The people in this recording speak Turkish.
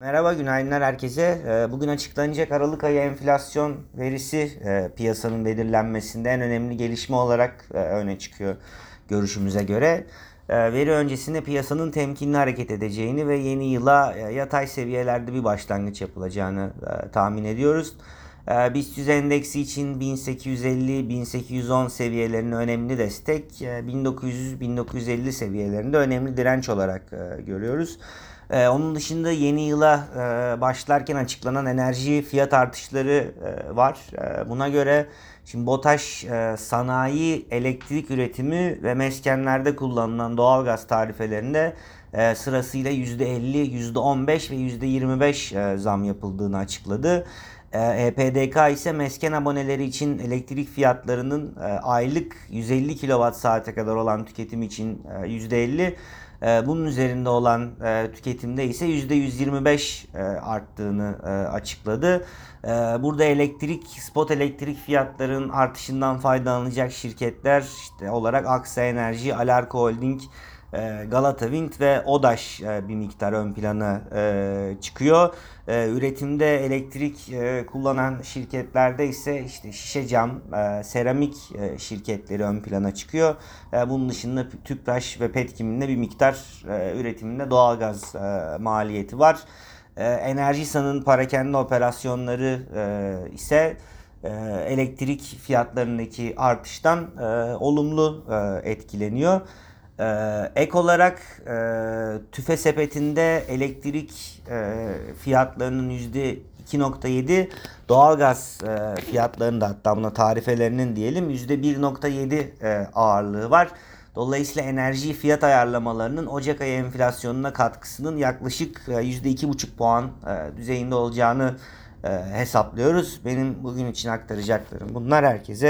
Merhaba, günaydınlar herkese. Ee, Bugün açıklanacak Aralık ayı enflasyon verisi e, piyasanın belirlenmesinde en önemli gelişme olarak e, öne çıkıyor görüşümüze göre. E, Veri öncesinde piyasanın temkinli hareket edeceğini ve yeni yıla yatay seviyelerde bir başlangıç yapılacağını tahmin ediyoruz. E, BIST 100 endeksi için 1850-1810 seviyelerinin önemli destek, e, 1900-1950 seviyelerinde önemli direnç olarak e, görüyoruz. Ee, onun dışında yeni yıla e, başlarken açıklanan enerji fiyat artışları e, var. Buna göre şimdi BOTAŞ sanayi elektrik üretimi ve meskenlerde kullanılan doğalgaz tarifelerinde e, sırasıyla %50, %15 ve %25 e, zam yapıldığını açıkladı. E, EPDK ise mesken aboneleri için elektrik fiyatlarının e, aylık 150 kWh saate kadar olan tüketim için e, %50 e, bunun üzerinde olan e, tüketimde ise %125 e, arttığını e, açıkladı. E, burada elektrik, spot elektrik fiyatların artışından faydalanacak şirketler işte olarak Aksa Enerji, Alarko Holding, e, Galata Wind ve Odaş e, bir miktar ön plana e, çıkıyor. E, Üretimde elektrik kullanan şirketlerde ise işte şişe cam, seramik şirketleri ön plana çıkıyor. Bunun dışında Tüpraş ve Petkim'in de bir miktar üretiminde doğalgaz maliyeti var. Enerjisa'nın parakende operasyonları ise elektrik fiyatlarındaki artıştan olumlu etkileniyor. Ee, ek olarak e, tüfe sepetinde elektrik e, fiyatlarının %2.7 doğalgaz e, fiyatlarında hatta buna tarifelerinin diyelim %1.7 e, ağırlığı var. Dolayısıyla enerji fiyat ayarlamalarının Ocak ayı enflasyonuna katkısının yaklaşık e, %2.5 puan e, düzeyinde olacağını e, hesaplıyoruz. Benim bugün için aktaracaklarım bunlar herkese